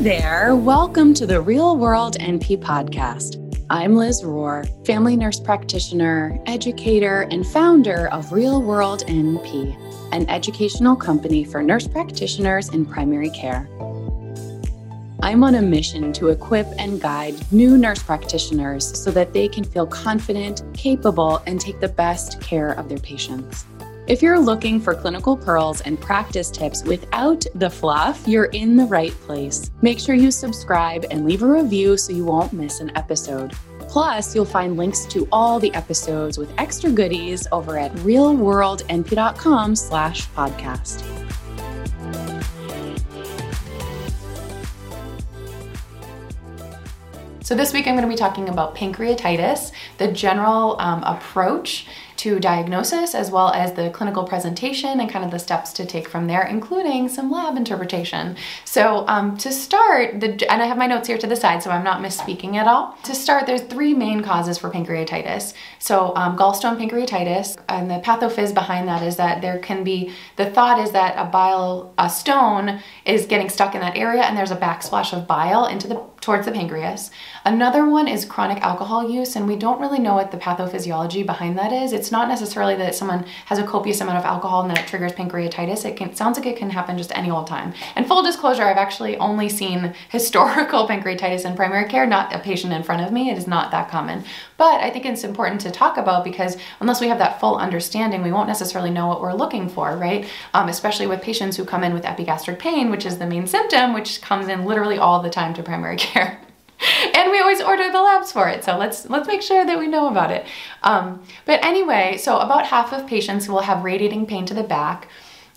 There, welcome to the Real World NP podcast. I'm Liz Rohr, family nurse practitioner, educator, and founder of Real World NP, an educational company for nurse practitioners in primary care. I'm on a mission to equip and guide new nurse practitioners so that they can feel confident, capable, and take the best care of their patients. If you're looking for clinical pearls and practice tips without the fluff, you're in the right place. Make sure you subscribe and leave a review so you won't miss an episode. Plus, you'll find links to all the episodes with extra goodies over at realworldnp.com slash podcast. So this week I'm going to be talking about pancreatitis, the general um, approach to diagnosis as well as the clinical presentation and kind of the steps to take from there, including some lab interpretation. So um, to start, the, and I have my notes here to the side so I'm not misspeaking at all. To start, there's three main causes for pancreatitis. So um, gallstone pancreatitis, and the pathophys behind that is that there can be, the thought is that a bile, a stone is getting stuck in that area and there's a backsplash of bile into the towards the pancreas. Another one is chronic alcohol use, and we don't really know what the pathophysiology behind that is. It's not necessarily that someone has a copious amount of alcohol and that it triggers pancreatitis. It can, sounds like it can happen just any old time. And full disclosure, I've actually only seen historical pancreatitis in primary care, not a patient in front of me. It is not that common. But I think it's important to talk about because unless we have that full understanding, we won't necessarily know what we're looking for, right? Um, especially with patients who come in with epigastric pain, which is the main symptom, which comes in literally all the time to primary care. and we always order the labs for it so let's let's make sure that we know about it um, but anyway so about half of patients will have radiating pain to the back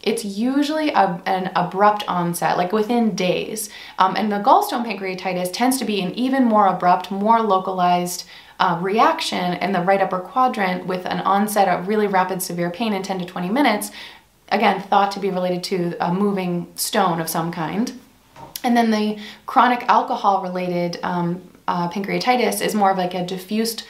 it's usually a, an abrupt onset, like within days. Um, and the gallstone pancreatitis tends to be an even more abrupt, more localized uh, reaction in the right upper quadrant with an onset of really rapid severe pain in 10 to 20 minutes. Again, thought to be related to a moving stone of some kind. And then the chronic alcohol related um, uh, pancreatitis is more of like a diffused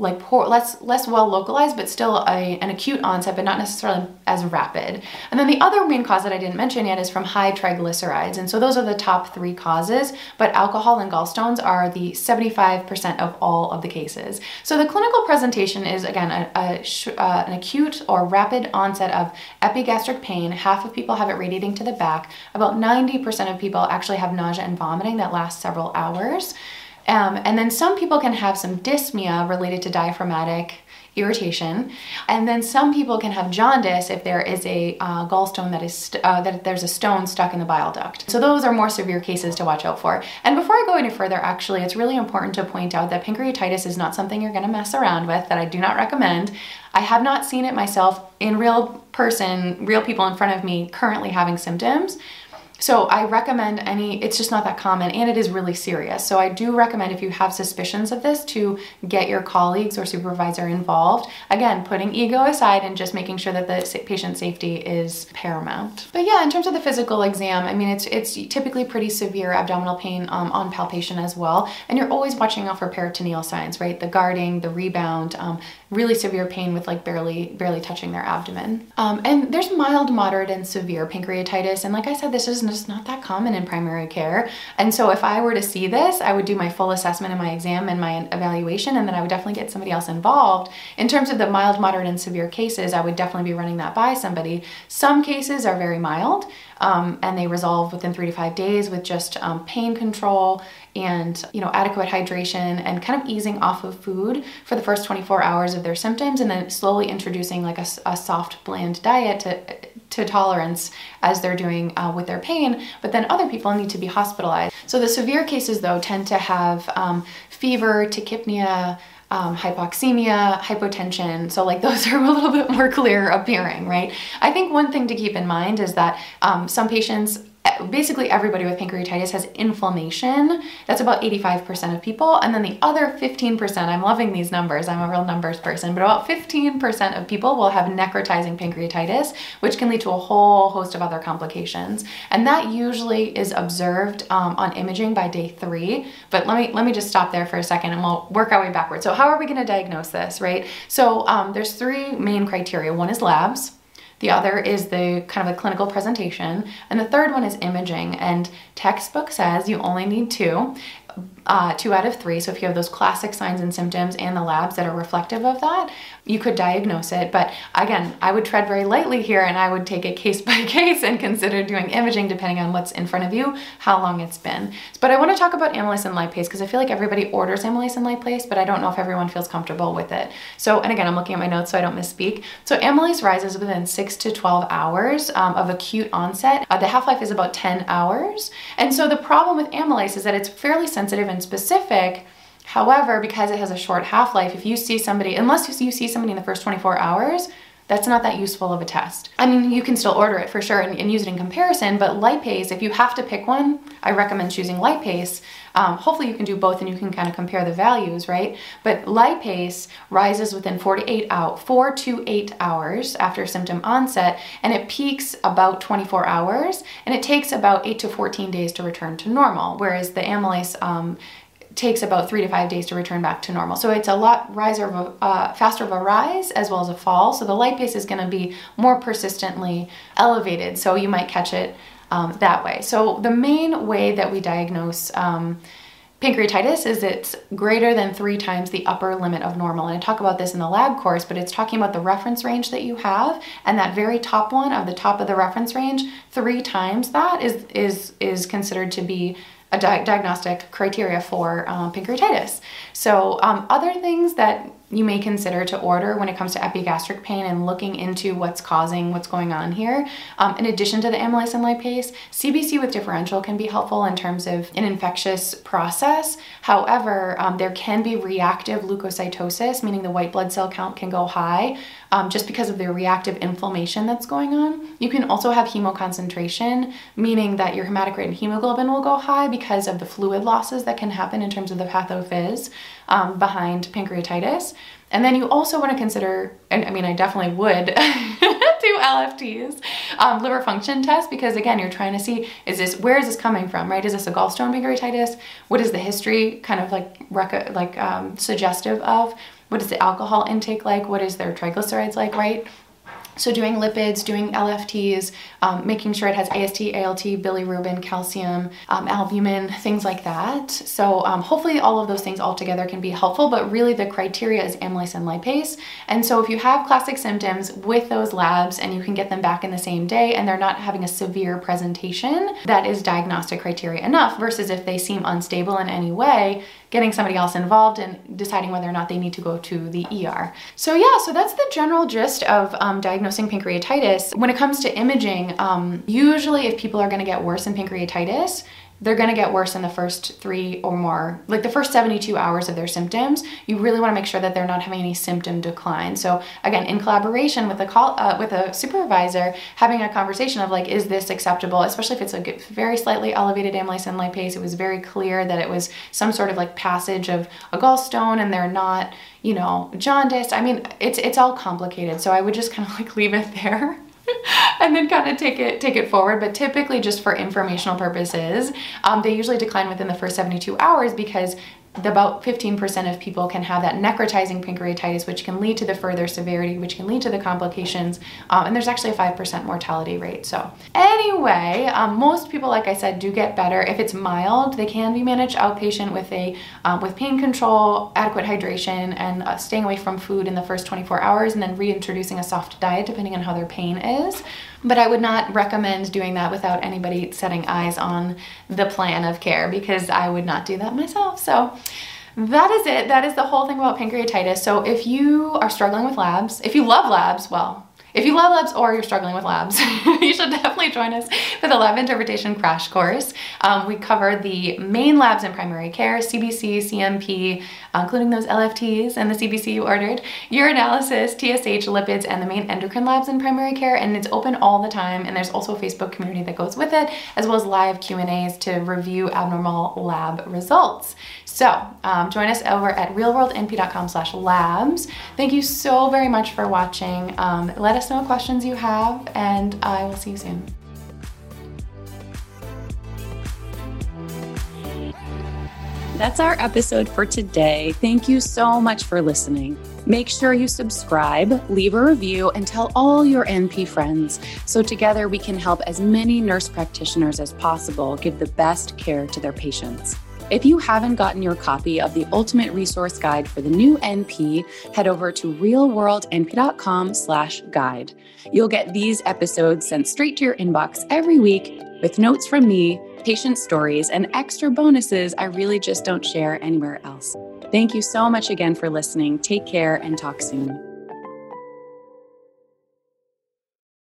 like poor, less less well localized, but still a, an acute onset, but not necessarily as rapid. And then the other main cause that I didn't mention yet is from high triglycerides. And so those are the top three causes, but alcohol and gallstones are the 75% of all of the cases. So the clinical presentation is again a, a uh, an acute or rapid onset of epigastric pain. Half of people have it radiating to the back. About 90% of people actually have nausea and vomiting that lasts several hours. Um, and then some people can have some dyspnea related to diaphragmatic irritation. And then some people can have jaundice if there is a uh, gallstone that is st- uh, that there's a stone stuck in the bile duct. So those are more severe cases to watch out for. And before I go any further, actually, it's really important to point out that pancreatitis is not something you're going to mess around with. That I do not recommend. I have not seen it myself in real person, real people in front of me currently having symptoms. So I recommend any, it's just not that common and it is really serious. So I do recommend if you have suspicions of this to get your colleagues or supervisor involved. Again, putting ego aside and just making sure that the patient safety is paramount. But yeah, in terms of the physical exam, I mean, it's, it's typically pretty severe abdominal pain um, on palpation as well. And you're always watching out for peritoneal signs, right? The guarding, the rebound, um, really severe pain with like barely, barely touching their abdomen. Um, and there's mild, moderate, and severe pancreatitis. And like I said, this is just not that common in primary care. And so if I were to see this, I would do my full assessment and my exam and my evaluation, and then I would definitely get somebody else involved. In terms of the mild, moderate, and severe cases, I would definitely be running that by somebody. Some cases are very mild. Um, and they resolve within three to five days with just um, pain control and you know adequate hydration and kind of easing off of food for the first 24 hours of their symptoms and then slowly introducing like a, a soft bland diet to to tolerance as they're doing uh, with their pain, but then other people need to be hospitalized. So the severe cases, though, tend to have um, fever, tachypnea, um, hypoxemia, hypotension. So, like, those are a little bit more clear appearing, right? I think one thing to keep in mind is that um, some patients basically everybody with pancreatitis has inflammation. That's about 85% of people. And then the other 15%, I'm loving these numbers, I'm a real numbers person, but about 15% of people will have necrotizing pancreatitis, which can lead to a whole host of other complications. And that usually is observed um, on imaging by day three. But let me let me just stop there for a second and we'll work our way backwards. So how are we gonna diagnose this, right? So um, there's three main criteria. One is labs. The other is the kind of a clinical presentation. And the third one is imaging. And textbook says you only need two uh, two out of three. So if you have those classic signs and symptoms and the labs that are reflective of that, you could diagnose it. But again, I would tread very lightly here and I would take it case by case and consider doing imaging depending on what's in front of you, how long it's been. But I want to talk about amylase and lipase because I feel like everybody orders amylase and lipase, but I don't know if everyone feels comfortable with it. So, and again, I'm looking at my notes so I don't misspeak. So amylase rises within six to 12 hours um, of acute onset. Uh, the half-life is about 10 hours. And so the problem with amylase is that it's fairly sensitive and specific. However, because it has a short half life, if you see somebody, unless you see somebody in the first 24 hours, that's not that useful of a test. I mean, you can still order it for sure and, and use it in comparison, but lipase, if you have to pick one, I recommend choosing lipase. Um, hopefully, you can do both and you can kind of compare the values, right? But lipase rises within four to eight out, four to eight hours after symptom onset, and it peaks about 24 hours, and it takes about eight to 14 days to return to normal. Whereas the amylase um, takes about three to five days to return back to normal. So it's a lot riser uh, faster of a rise as well as a fall. So the lipase is going to be more persistently elevated. So you might catch it um, that way. So the main way that we diagnose um, pancreatitis is it's greater than three times the upper limit of normal. And I talk about this in the lab course, but it's talking about the reference range that you have, and that very top one of the top of the reference range, three times that is is is considered to be a di- diagnostic criteria for um, pancreatitis. So, um, other things that you may consider to order when it comes to epigastric pain and looking into what's causing what's going on here. Um, in addition to the amylase and lipase, CBC with differential can be helpful in terms of an infectious process. However, um, there can be reactive leukocytosis, meaning the white blood cell count can go high um, just because of the reactive inflammation that's going on. You can also have hemoconcentration, meaning that your hematocrit and hemoglobin will go high because of the fluid losses that can happen in terms of the pathophys um, behind pancreatitis. And then you also want to consider, and I mean, I definitely would do LFTs, um, liver function test, because again, you're trying to see is this where is this coming from, right? Is this a gallstone pancreatitis? What is the history kind of like rec- like um, suggestive of? What is the alcohol intake like? What is their triglycerides like, right? So doing lipids, doing LFTs, um, making sure it has AST, ALT, bilirubin, calcium, um, albumin, things like that. So um, hopefully all of those things all together can be helpful, but really the criteria is amylase and lipase. And so if you have classic symptoms with those labs and you can get them back in the same day and they're not having a severe presentation, that is diagnostic criteria enough versus if they seem unstable in any way, getting somebody else involved and deciding whether or not they need to go to the ER. So yeah, so that's the general gist of um, diagnosing pancreatitis. When it comes to imaging, um, usually if people are going to get worse in pancreatitis, they're going to get worse in the first three or more, like the first 72 hours of their symptoms. You really want to make sure that they're not having any symptom decline. So again, in collaboration with a call uh, with a supervisor, having a conversation of like, is this acceptable? Especially if it's a very slightly elevated amylase and lipase. It was very clear that it was some sort of like passage of a gallstone, and they're not, you know, jaundiced. I mean, it's it's all complicated. So I would just kind of like leave it there. and then kind of take it take it forward. But typically, just for informational purposes, um, they usually decline within the first 72 hours because about 15% of people can have that necrotizing pancreatitis, which can lead to the further severity, which can lead to the complications. Um, and there's actually a 5% mortality rate. So, anyway, um, most people, like I said, do get better. If it's mild, they can be managed outpatient with a um, with pain control, adequate hydration, and uh, staying away from food in the first 24 hours, and then reintroducing a soft diet depending on how their pain is. But I would not recommend doing that without anybody setting eyes on the plan of care because I would not do that myself. So that is it. That is the whole thing about pancreatitis. So if you are struggling with labs, if you love labs, well, if you love labs or you're struggling with labs, you should definitely join us for the lab interpretation crash course. Um, we cover the main labs in primary care, CBC, CMP, including those LFTs and the CBC you ordered, urinalysis, TSH, lipids, and the main endocrine labs in primary care. And it's open all the time. And there's also a Facebook community that goes with it, as well as live Q&As to review abnormal lab results. So um, join us over at realworldnp.com slash labs. Thank you so very much for watching. Um, let us know what questions you have, and I will see you soon. That's our episode for today. Thank you so much for listening. Make sure you subscribe, leave a review, and tell all your NP friends so together we can help as many nurse practitioners as possible give the best care to their patients. If you haven't gotten your copy of the Ultimate Resource Guide for the new NP, head over to realworldnp.com slash guide. You'll get these episodes sent straight to your inbox every week with notes from me, patient stories, and extra bonuses I really just don't share anywhere else. Thank you so much again for listening. Take care and talk soon.